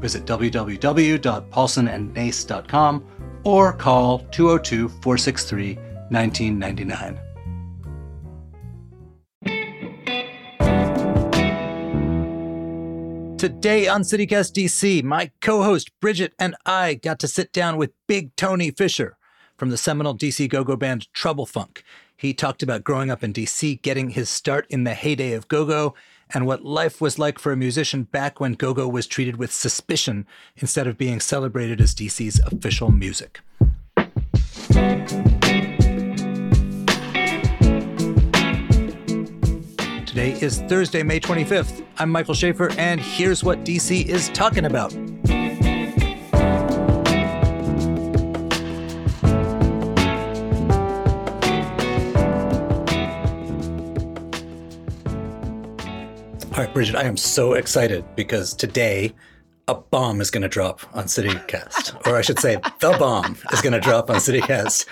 Visit www.paulsonandnace.com or call 202 463 1999. Today on CityCast DC, my co host Bridget and I got to sit down with Big Tony Fisher from the seminal DC go go band Trouble Funk. He talked about growing up in DC, getting his start in the heyday of go go, and what life was like for a musician back when go go was treated with suspicion instead of being celebrated as DC's official music. Today is Thursday, May 25th. I'm Michael Schaffer, and here's what DC is talking about. Bridget, I am so excited because today a bomb is going to drop on CityCast, or I should say, the bomb is going to drop on CityCast.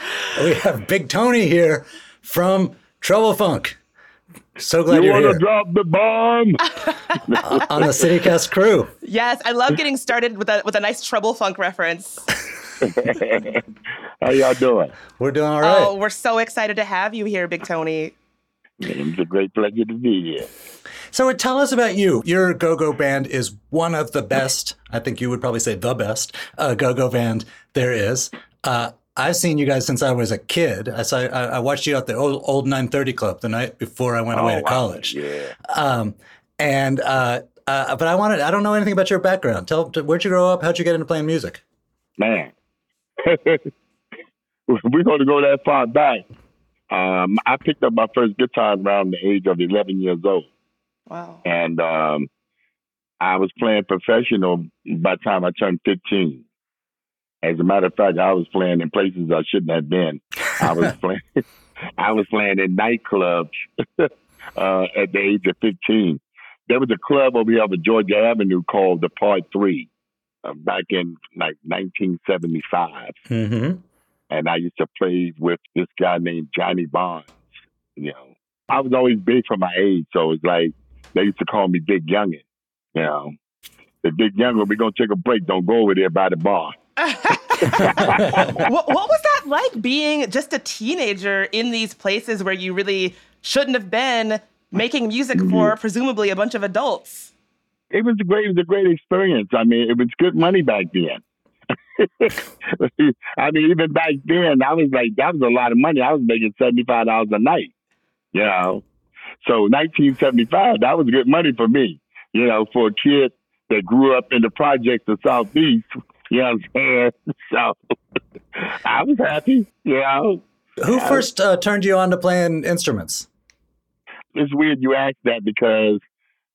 We have Big Tony here from Trouble Funk. So glad you are here. You want to drop the bomb? on the CityCast crew. Yes, I love getting started with a with a nice Trouble Funk reference. How y'all doing? We're doing all right. Oh, we're so excited to have you here, Big Tony. It's a great pleasure to be here. So tell us about you. Your go-go band is one of the best. I think you would probably say the best uh, go-go band there is. Uh, I've seen you guys since I was a kid. I saw. I, I watched you at the old, old 930 Club the night before I went away Oh, to wow. college. Yeah. Um, and uh, uh, but I wanted. I don't know anything about your background. Tell where'd you grow up? How'd you get into playing music? Man. We're going to go that far back. Um, I picked up my first guitar around the age of 11 years old. Wow. And um, I was playing professional by the time I turned 15. As a matter of fact, I was playing in places I shouldn't have been. I was playing. I was playing in nightclubs uh, at the age of 15. There was a club over here on Georgia Avenue called the Part Three, uh, back in like 1975, Mm-hmm. And I used to play with this guy named Johnny Bonds. You know, I was always big for my age, so it's like they used to call me Big Youngin. You know, the Big Youngin. We're gonna take a break. Don't go over there by the bar. what, what was that like being just a teenager in these places where you really shouldn't have been making music mm-hmm. for presumably a bunch of adults? It was a great. It was a great experience. I mean, it was good money back then. I mean, even back then, I was like, that was a lot of money. I was making seventy five dollars a night. You know, so nineteen seventy five, that was good money for me. You know, for a kid that grew up in the projects of Southeast. You know what I'm saying? So I was happy. You know, Who first uh, turned you on to playing instruments? it's weird you ask that because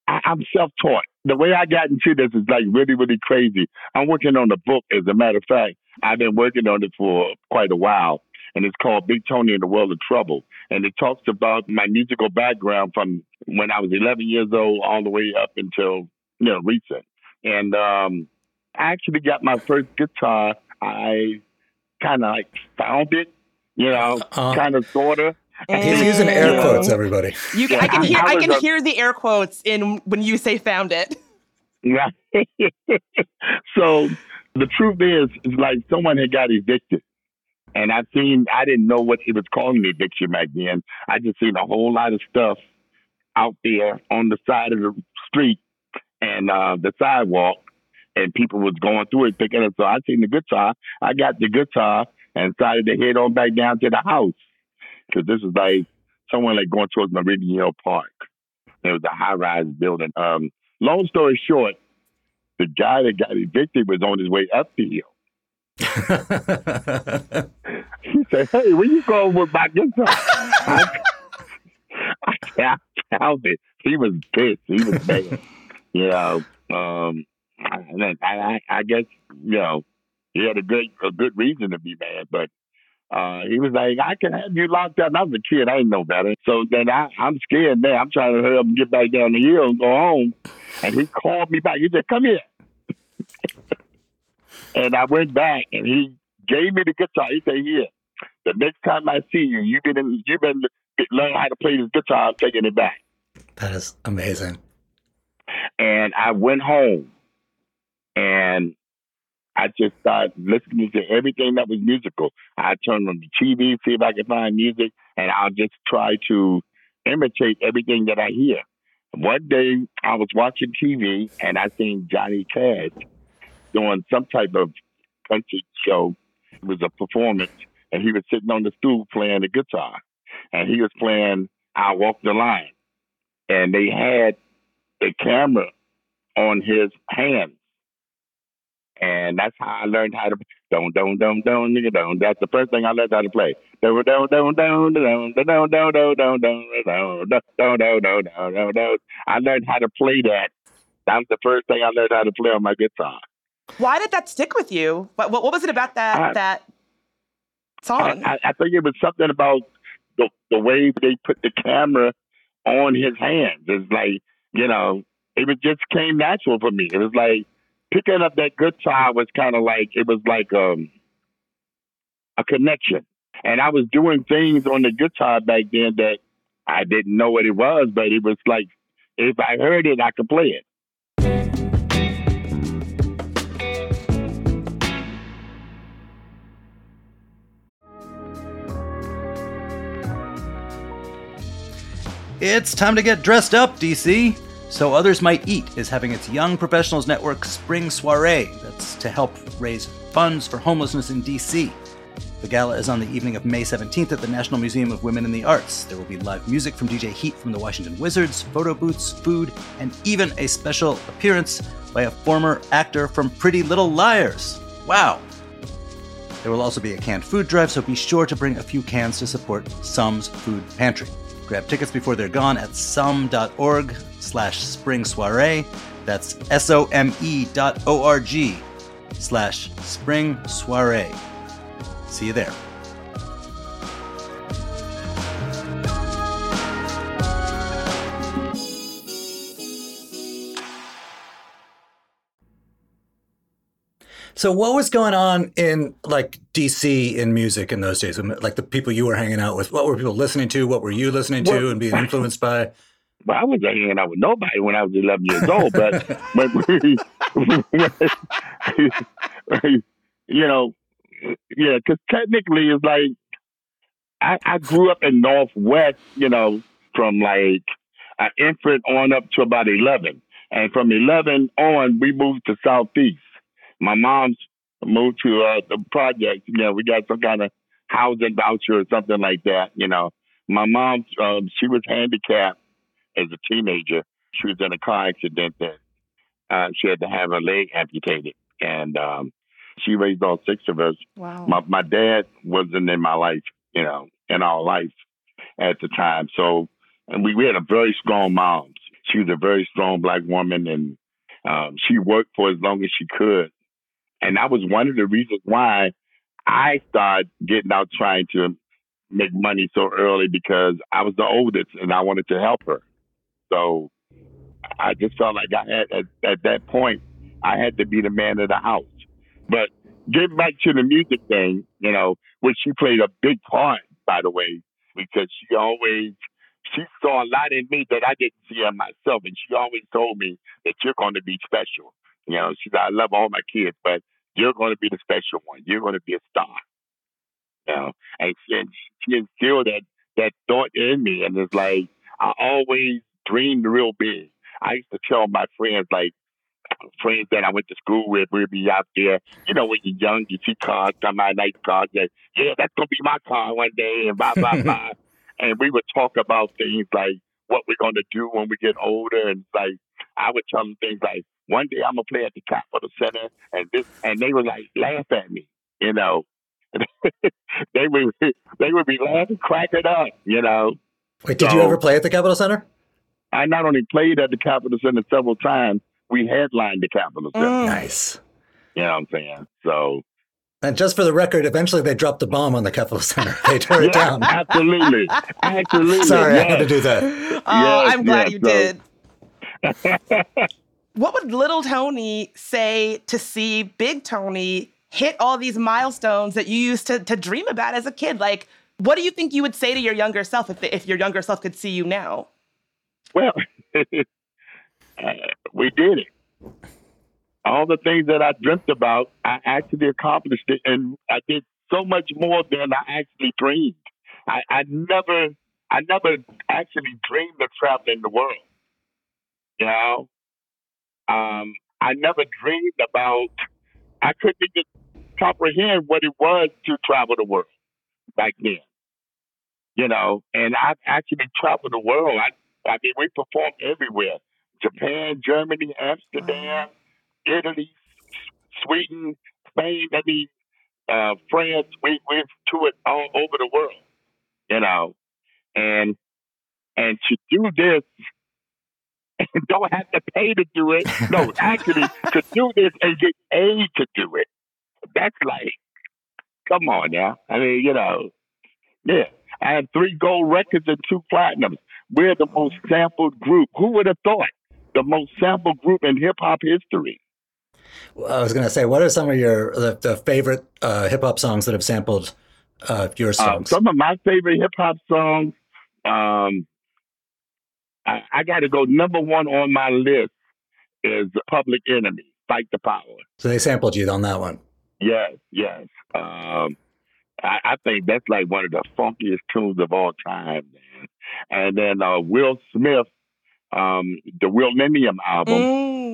I, I'm self taught. The way I got into this is like really, really crazy. I'm working on a book, as a matter of fact. I've been working on it for quite a while, and it's called Big Tony in the World of Trouble. And it talks about my musical background from when I was 11 years old all the way up until, you know, recent. And um, I actually got my first guitar. I kind of like found it, you know, Uh, kind of, sort of. He's using air quotes, everybody. You, I can I- hear. I I can a- hear the air quotes in when you say "found it." Right. so the truth is, it's like someone had got evicted. And I've seen, I didn't know what he was calling the eviction back then. I just seen a whole lot of stuff out there on the side of the street and uh, the sidewalk, and people was going through it picking it. So I seen the guitar. I got the guitar and decided to head on back down to the house because this is like someone like going towards Meridian Hill Park. There was a high rise building. Um, long story short, the guy that got evicted was on his way up the hill. He said, "Hey, where you going with my guitar?" I, I found it. He was pissed. He was mad. you know, um, and I, I, I guess you know He had a good a good reason to be mad, but uh, he was like, I can have you locked up. And I was a kid, I didn't know better. So then I, I'm scared now. I'm trying to hurry up and get back down the hill and go home. And he called me back. He said, Come here. and I went back and he gave me the guitar. He said, Here, the next time I see you, you better you better learn how to play this guitar. I'm taking it back. That is amazing. And I went home and I just started listening to everything that was musical. I turned on the TV, see if I could find music, and I'll just try to imitate everything that I hear. One day I was watching TV and I seen Johnny Cash doing some type of country show. It was a performance, and he was sitting on the stool playing the guitar, and he was playing "I Walk the Line," and they had a camera on his hands and that's how I learned how to don't don't don't don't nigga don't. That's the first thing I learned how to play. Don't don't don't don't don't don't don't don't don't don't don't don't don't don't don't. I learned how to play that. That was the first thing I learned how to play on my guitar. Why did that stick with you? What what, what was it about that I, that song? I, I think it was something about the the way they put the camera on his hands. It's like you know, it was just came natural for me. It was like picking up that guitar was kind of like it was like um, a connection. And I was doing things on the guitar back then that I didn't know what it was, but it was like if I heard it, I could play it. It's time to get dressed up, DC. So Others Might Eat is having its Young Professionals Network Spring Soiree. That's to help raise funds for homelessness in DC. The gala is on the evening of May 17th at the National Museum of Women in the Arts. There will be live music from DJ Heat from the Washington Wizards, photo booths, food, and even a special appearance by a former actor from Pretty Little Liars. Wow! There will also be a canned food drive, so be sure to bring a few cans to support Some's Food Pantry. Grab tickets before they're gone at some.org slash spring soiree. That's S-O-M-E dot O-R-G slash spring soiree. See you there. So what was going on in like DC in music in those days? Like the people you were hanging out with, what were people listening to? What were you listening to well, and being influenced by? Well, I wasn't hanging out with nobody when I was 11 years old, but, but you know, yeah, because technically it's like I, I grew up in Northwest, you know, from like an infant on up to about 11. And from 11 on, we moved to Southeast my mom's moved to uh, the project. You know, we got some kind of housing voucher or something like that. You know, my mom, um, she was handicapped as a teenager. She was in a car accident that uh, she had to have her leg amputated, and um, she raised all six of us. Wow. My my dad wasn't in my life, you know, in our life at the time. So, and we, we had a very strong mom. She was a very strong black woman, and um, she worked for as long as she could and that was one of the reasons why I started getting out trying to make money so early because I was the oldest and I wanted to help her. So I just felt like I had at, at that point I had to be the man of the house. But getting back to the music thing, you know, which she played a big part, by the way, because she always she saw a lot in me that I didn't see in myself, and she always told me that you're going to be special. You know, she said, I love all my kids, but you're going to be the special one. You're going to be a star. You know, and she, and she instilled that, that thought in me. And it's like, I always dreamed real big. I used to tell my friends, like, friends that I went to school with, we'd be out there. You know, when you're young, you see cars, come out, nice cars, that, yeah, that's going to be my car one day, and blah, blah, blah. and we would talk about things like what we're going to do when we get older. And like, I would tell them things like, one day I'm gonna play at the Capitol Center, and this, and they were like laugh at me, you know. they would they would be laughing, cracking up, you know. Wait, did so, you ever play at the Capitol Center? I not only played at the Capitol Center several times, we headlined the Capitol Center. Mm. Nice. You know what I'm saying? So And just for the record, eventually they dropped the bomb on the Capitol Center. They tore it down. Absolutely. Absolutely. Sorry, I had to do that. Oh, Yes, I'm glad yes, you so- did. What would little Tony say to see big Tony hit all these milestones that you used to, to dream about as a kid? Like, what do you think you would say to your younger self if, if your younger self could see you now? Well, uh, we did it. All the things that I dreamt about, I actually accomplished it, and I did so much more than I actually dreamed. I, I never, I never actually dreamed of traveling the world. You know, um, I never dreamed about. I couldn't even comprehend what it was to travel the world back then. You know, and I've actually traveled the world. I, I mean, we performed everywhere: Japan, Germany, Amsterdam, Italy, Sweden, Spain. I mean, uh, France. We we've toured all over the world. You know, and and to do this and don't have to pay to do it. No, actually, to do this and get paid to do it. That's like, come on now. I mean, you know, yeah. I have three gold records and two platinums. We're the most sampled group. Who would have thought? The most sampled group in hip hop history. I was going to say, what are some of your the, the favorite uh, hip hop songs that have sampled uh, your Uh, songs? some of my favorite hip hop songs. Um, I, I got to go. Number one on my list is Public Enemy, "Fight the Power." so they sampled you on that one. Yes, yes. Um, I, I think that's like one of the funkiest tunes of all time, man. And then uh, Will Smith, um, the Willennium album,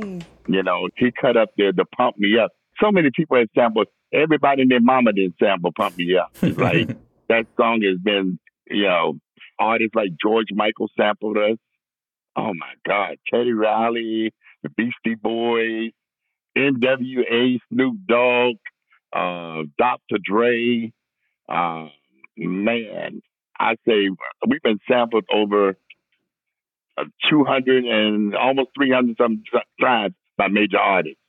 Mm. you know, he cut up there to pump me up. So many people have sampled. Everybody and their mama did sample "Pump Me Up." It's like that song has been, you know, artists like George Michael sampled us. Oh my God, Teddy Riley, the Beastie Boys, N.W.A., Snoop Dogg, uh, Dr. Dre. Uh, man, I say we've been sampled over uh, 200 and almost 300 some times by major artists.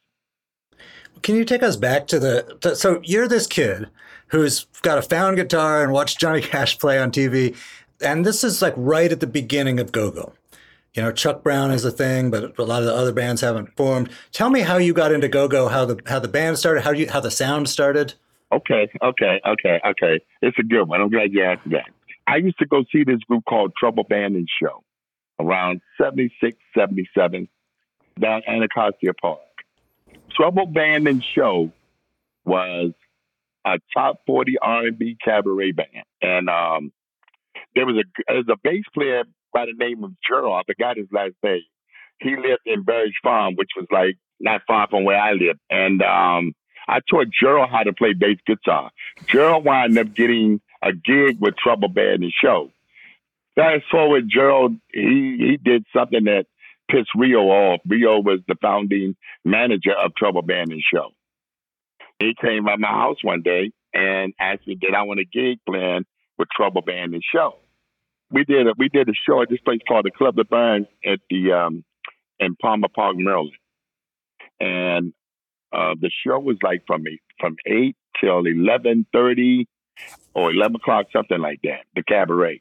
Can you take us back to the? To, so you're this kid who's got a found guitar and watched Johnny Cash play on TV, and this is like right at the beginning of Go-Go. You know, Chuck Brown is a thing, but a lot of the other bands haven't formed. Tell me how you got into Go-Go, how the how the band started, how you how the sound started. Okay, okay, okay, okay. It's a good one. I'm glad you asked that. I used to go see this group called Trouble Band and Show around 76, 77 down Anacostia Park. Trouble Band and Show was a top 40 R&B cabaret band. And um, there was a, there was a bass player by the name of Gerald. I forgot his last name. He lived in Barry Farm, which was like not far from where I live. And um, I taught Gerald how to play bass guitar. Gerald wound up getting a gig with Trouble Band and Show. Fast forward, Gerald, he, he did something that pissed Rio off. Rio was the founding manager of Trouble Band and Show. He came by my house one day and asked me, did I want a gig plan with Trouble Band and Show? We did a, we did a show at this place called the Club of Burn at the um, in Palmer Park, Maryland. And uh, the show was like from from eight till eleven thirty or eleven o'clock, something like that. The cabaret.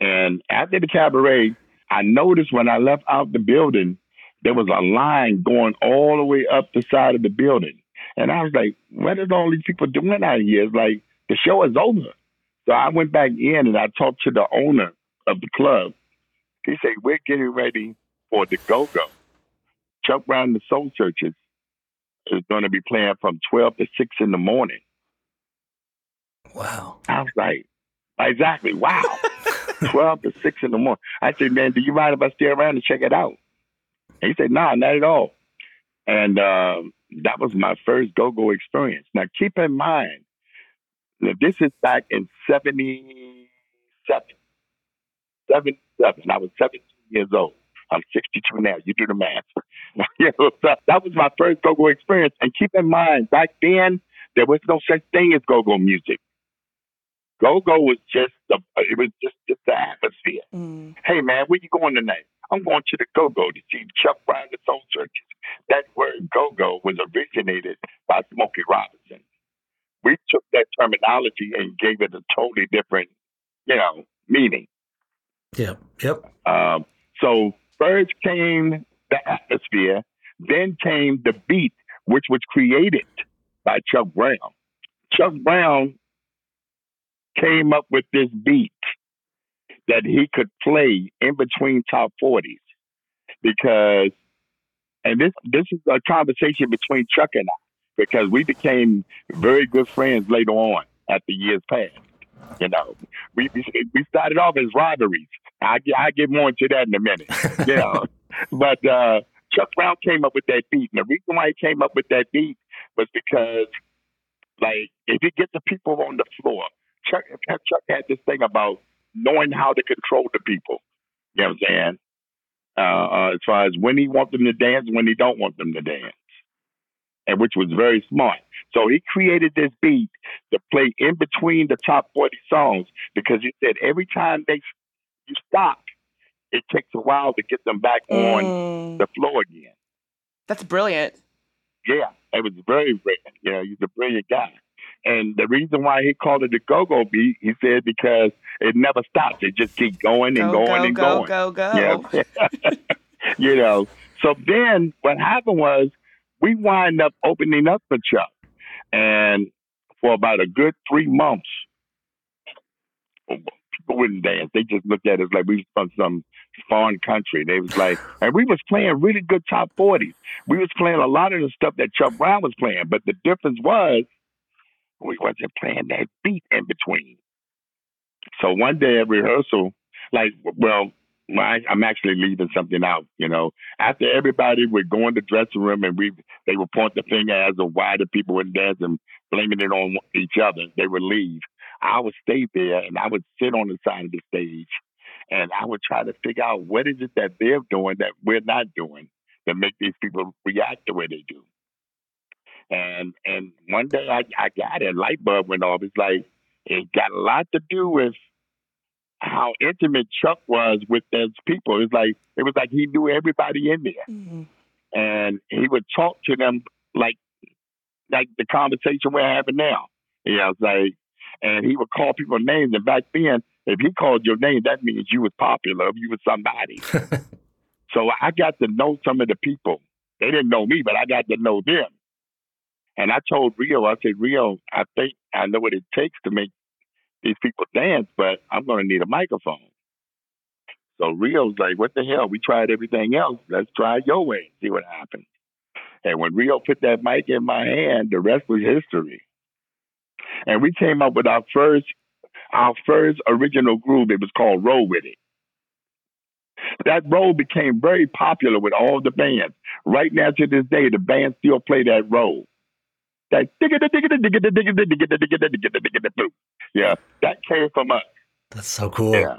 And after the cabaret, I noticed when I left out the building, there was a line going all the way up the side of the building. And I was like, "What is all these people doing out here? It's like the show is over. So I went back in and I talked to the owner of the club. He said, We're getting ready for the go go. Chuck Brown and the Soul Searchers is going to be playing from 12 to 6 in the morning. Wow. I was like, exactly, wow. 12 to 6 in the morning. I said, man, do you mind if I stay around and check it out? And he said, nah, not at all. And um, that was my first go-go experience. Now, keep in mind, that this is back in 77. 77. I was 17 years old. I'm 62 now. You do the math. you know, so that was my first go-go experience. And keep in mind, back then, there was no such thing as go-go music. Go-go was just the, it was just, just the atmosphere. Mm. Hey man, where you going tonight? I'm going to the Go-Go to see Chuck Brown the Soul. That word Go-Go was originated by Smokey Robinson. Terminology and gave it a totally different, you know, meaning. Yep. Yep. Um, so first came the atmosphere, then came the beat, which was created by Chuck Brown. Chuck Brown came up with this beat that he could play in between top 40s because, and this this is a conversation between Chuck and I because we became very good friends later on as the years passed. You know, we we started off as rivalries. I I get more into that in a minute. You know, but uh, Chuck Brown came up with that beat, and the reason why he came up with that beat was because, like, if you get the people on the floor, Chuck Chuck had this thing about knowing how to control the people. You know what I'm saying? Uh, uh, as far as when he wants them to dance when he don't want them to dance, and which was very smart. So he created this beat to play in between the top 40 songs because he said every time they you stop, it takes a while to get them back on Mm. the floor again. That's brilliant. Yeah, it was very brilliant. Yeah, he's a brilliant guy. And the reason why he called it the go-go beat, he said because it never stops. It just keeps going and Go, going go, and go, going. go, go. Yeah. you know. So then what happened was we wind up opening up for Chuck. And for about a good three months, people wouldn't dance. They just looked at us like we was from some foreign country. They was like, and we was playing really good top 40s. We was playing a lot of the stuff that Chuck Brown was playing. But the difference was we wasn't playing that beat in between. So one day at rehearsal, like, well, I, I'm actually leaving something out. You know, after everybody would go in the dressing room and we, they would point the finger as to why the people wouldn't dance and blaming it on each other. They would leave. I would stay there and I would sit on the side of the stage, and I would try to figure out what is it that they're doing that we're not doing that make these people react the way they do. And and one day I, I got it, light bulb went off. It's like it got a lot to do with how intimate Chuck was with those people. It's like it was like he knew everybody in there, Mhm. and he would talk to them like like the conversation we're having now. You know, it's like, and he would call people names. And back then, if he called your name, that means you was popular, you was somebody. so I got to know some of the people. They didn't know me, but I got to know them. And I told Rio, I said, Rio, I think I know what it takes to make these people dance, but I'm going to need a microphone. So Rio's like, what the hell? We tried everything else. Let's try your way, and see what happens. And when Rio put that mic in my hand, the rest was history. And we came up with our first, our first original groove. It was called Roll With It. That roll became very popular with all the bands. Right now to this day, the bands still play that roll. That yeah, came from us. That's so cool. Yeah.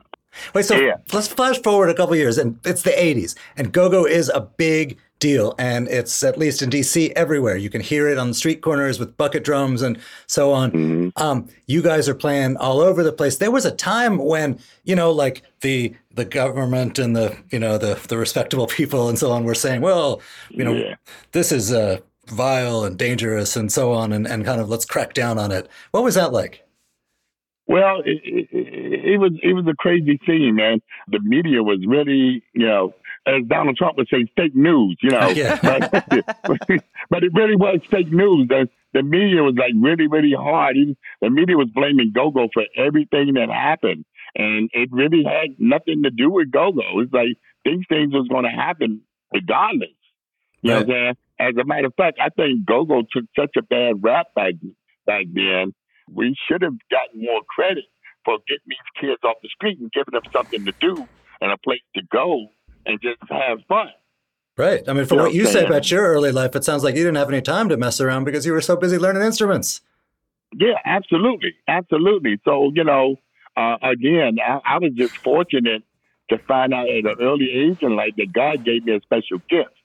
Wait, so Yeah. let's flash forward a couple years, and it's the 80s, and go go is a big deal, and it's at least in DC everywhere. You can hear it on the street corners with bucket drums and so on. Mhm. Um, you guys are playing all over the place. There was a time when you know, like the the government and the you know the the respectable people and so on were saying, well, you know, Yeah. this is uh, vile and dangerous and so on, and, and kind of let's crack down on it. What was that like? Well, it, it, it was it was a crazy thing, man. The media was really, you know, as Donald Trump would say, fake news, you know. Yeah. but, but it really was fake news. The, the media was like really, really hard. The media was blaming Go-Go for everything that happened, and it really had nothing to do with Go-Go. It's like these things was going to happen regardless. You know what I'm saying? As a matter of fact, I think Go-Go took such a bad rap back back then. We should have gotten more credit for getting these kids off the street and giving them something to do and a place to go and just have fun. Right. I mean, from You know what you say about your early life, it sounds like you didn't have any time to mess around because you were so busy learning instruments. Yeah, absolutely, absolutely. So you know, uh, again, I, I was just fortunate to find out at an early age in life that God gave me a special gift.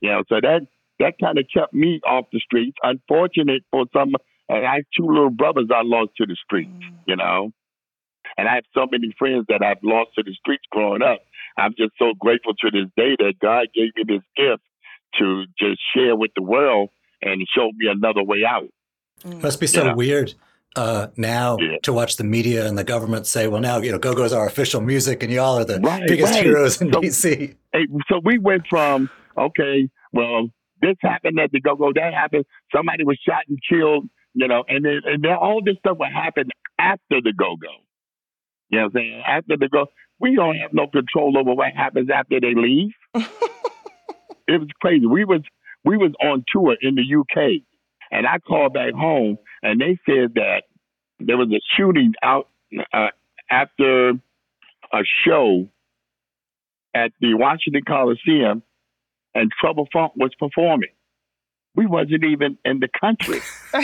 You know, so that that kind of kept me off the streets. Unfortunate for some, and I have two little brothers I lost to the streets. You know, and I have so many friends that I've lost to the streets growing up. I'm just so grateful to this day that God gave me this gift to just share with the world and he showed me another way out. Must be so Yeah. weird uh, now yeah. to watch the media and the government say, well, now, you know, go-go's our official music and y'all are the right, biggest right. heroes in so, DC. So we went from, okay, well, this happened at the go-go, that happened, somebody was shot and killed, you know, and then, and then all this stuff would happen after the go-go. You know what I'm saying? After the go, we don't have no control over what happens after they leave. it was crazy. We was we was on tour in the UK, and I called back home, and they said that there was a shooting out uh, after a show at the Washington Coliseum, and Trouble Funk was performing. We wasn't even in the country.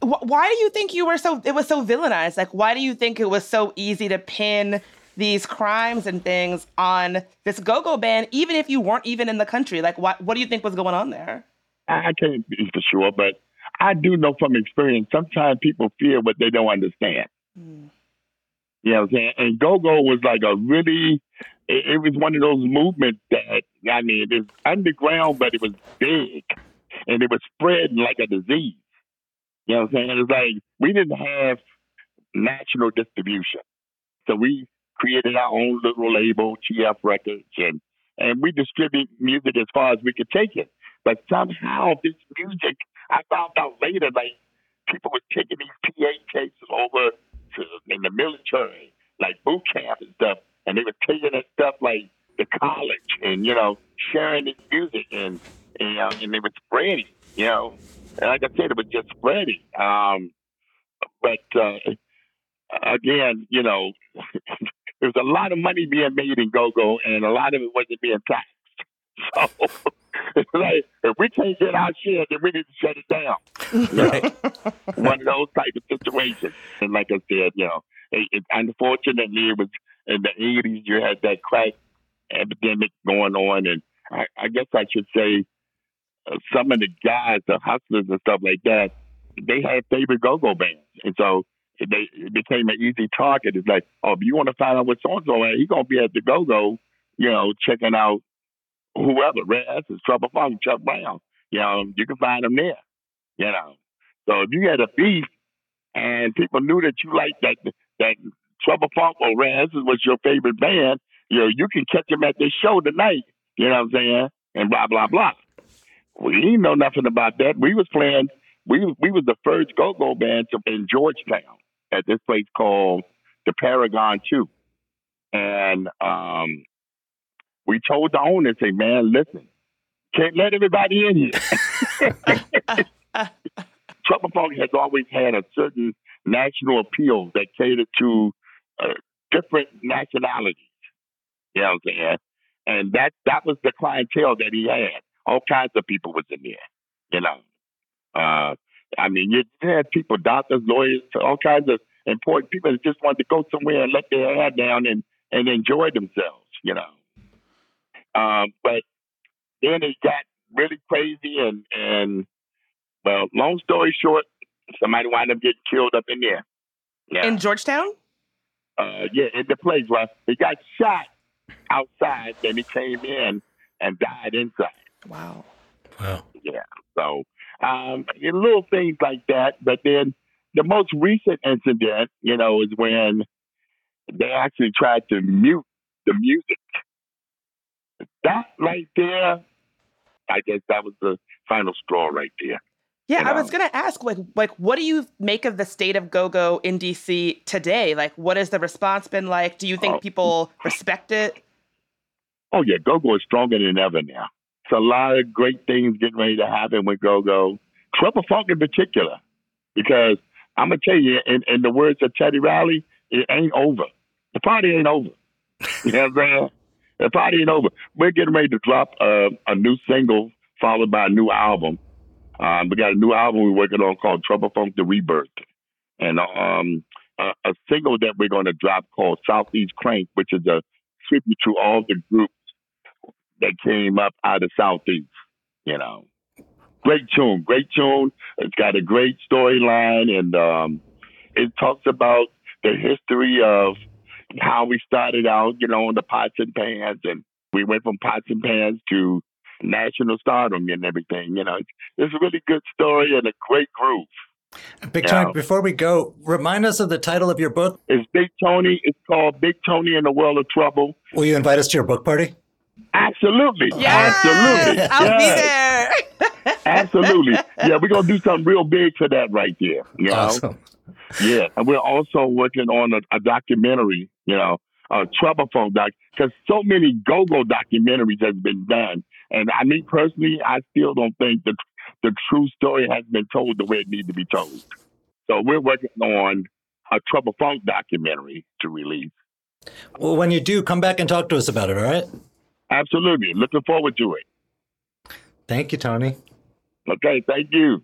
why do you think you were so it was so villainized? Like why do you think it was so easy to pin these crimes and things on this go-go band even if you weren't even in the country? Like what what do you think was going on there? I can't be for sure but i do know from experience sometimes people fear what they don't understand. Mm. you know what i'm saying? And go-go was like a really it, it was one of those movements that i mean it's underground but it was big and it was spreading like a disease you know what I'm saying? It's like we didn't have national distribution. So we created our own little label, TF Records, and and we distribute music as far as we could take it. But somehow this music, I found out later, like people were taking these PA cases over to in the military, like boot camp and stuff, and they were taking that stuff like the college and you know sharing this music and and, uh, and they were spreading, you know. And like I said, it was just spreading. Um, but uh, again, you know, there's a lot of money being made in go-go, and a lot of it wasn't being taxed. So like if we can't get our share, then we need to shut it down. Right. One of those type of situations. And like I said, you know, it, it, unfortunately, it was in the 80s. You had that crack epidemic going on, and I, I guess I should say uh, some of the guys, the hustlers and stuff like that, they had favorite go-go bands, and so they it became an easy target. It's like, oh, if you want to find out what so and so at, he's gonna be at the go-go, you know, checking out whoever, Rare Essence, Trouble Funk, Chuck Brown. You know, you can find them there. You know, so if you had a beef and people knew that you liked that that Trouble Funk or Essence was your favorite band, you know, you can catch them at this show tonight. You know what I'm saying? And blah blah blah. We didn't know nothing about that. We was playing. We we was the first go-go band to, in Georgetown at this place called the Paragon Two, and um, we told the owner, "Say, man, listen, can't let everybody in here." Trouble Funk has always had a certain national appeal that catered to uh, different nationalities. You know what I'm saying? And that that was the clientele that he had all kinds of people was in there, you know. Uh, I mean, you had people, doctors, lawyers, all kinds of important people that just wanted to go somewhere and let their hair down and, and enjoy themselves, you know. Um, but then it got really crazy and, and, well, long story short, somebody wound up getting killed up in there. Yeah. In Georgetown? Uh, yeah, in the place where he got shot outside, then he came in and died inside. Wow. Wow. Yeah. So, um, little things like that. But then the most recent incident, you know, is when they actually tried to mute the music. That right there, I guess that was the final straw right there. Yeah, you know? I was gonna ask, like, like, what do you make of the state of go-go in DC today? Like, what has the response been like? Do you think oh. people respect it? Oh yeah, go-go is stronger than ever now It's a lot of great things getting ready to happen with Go Go. Trouble Funk in particular, because I'm gonna tell you, in, in the words of Teddy Riley, it ain't over. The party ain't over. You know what I'm saying? The party ain't over. We're getting ready to drop a, a new single followed by a new album. Um, we got a new album we're working on called Trouble Funk: The Rebirth, and um, a, a single that we're going to drop called Southeast Crank, which is a tribute to all the groups that came up out of Southeast, you know. Great tune, great tune. It's got a great storyline and um, it talks about the history of how we started out, you know, on the pots and pans and we went from pots and pans to national stardom and everything, you know. It's, it's a really good story and a great groove, Big Tony, yeah. before we go, remind us of the title of your book. It's Big Tony. It's called Big Tony in the World of Trouble. Will you invite us to your book party? Absolutely. Yes! Absolutely. I'll yes. be there. Absolutely. Yeah, we're going to do something real big for that right there. You know? Awesome. Yeah. And we're also working on a, a documentary, you know, a Trouble Funk doc, because so many go-go documentaries has been done. And I mean, personally, I still don't think the, the true story has been told the way it needs to be told. So we're working on a trouble funk documentary to release. Well, when you do, come back and talk to us about it, all right? Absolutely. Looking forward to it. Thank you, Tony. Okay, thank you.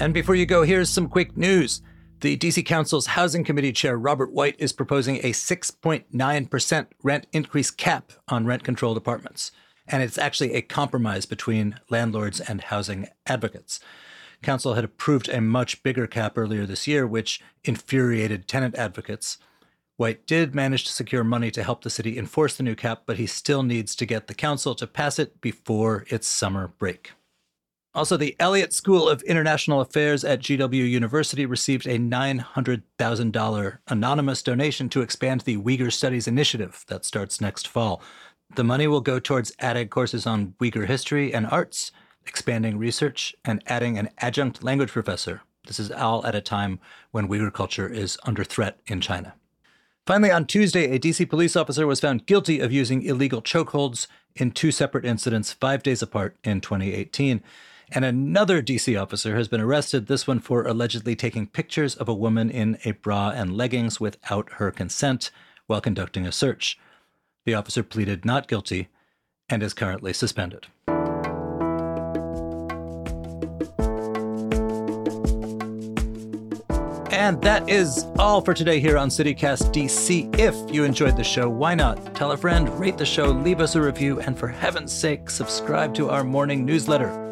And before you go, here's some quick news. The DC Council's Housing Committee Chair Robert White is proposing a 6.9% rent increase cap on rent controlled apartments. And it's actually a compromise between landlords and housing advocates. Council had approved a much bigger cap earlier this year, which infuriated tenant advocates. White did manage to secure money to help the city enforce the new cap, but he still needs to get the council to pass it before its summer break. Also, the Elliott School of International Affairs at GW University received a $900,000 anonymous donation to expand the Uyghur Studies Initiative that starts next fall. The money will go towards adding courses on Uyghur history and arts expanding research, and adding an adjunct language professor. This is all at a time when Uyghur culture is under threat in China. Finally, on Tuesday, a DC police officer was found guilty of using illegal chokeholds in two separate incidents five days apart in 2018. And another DC officer has been arrested, this one for allegedly taking pictures of a woman in a bra and leggings without her consent while conducting a search. The officer pleaded not guilty and is currently suspended. And that is all for today here on CityCast DC. If you enjoyed the show, why not tell a friend, rate the show, leave us a review, and for heaven's sake, subscribe to our morning newsletter.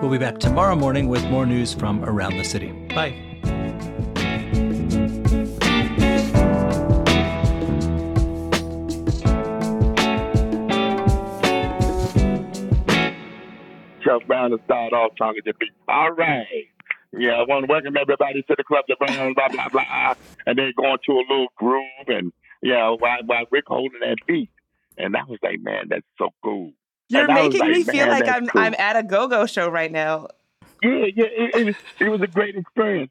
We'll be back tomorrow morning with more news from around the city. Bye. Chuck Brown to start off talking to me. All right. Yeah, I want to welcome everybody to the club, the blah, blah, blah, blah. And then going to a little groove and, know, while, while Rick holding that beat. And I was like, man, that's so cool. You're making like, me feel like I'm cool. I'm at a go-go show right now. Yeah, yeah, it, it, was, it was a great experience.